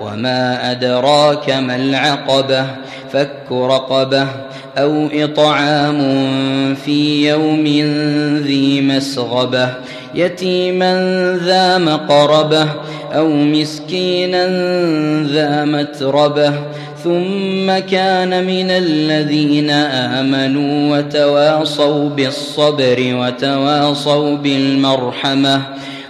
وما ادراك ما العقبه فك رقبه أو اطعام في يوم ذي مسغبه يتيما ذا مقربه أو مسكينا ذا متربه ثم كان من الذين امنوا وتواصوا بالصبر وتواصوا بالمرحمه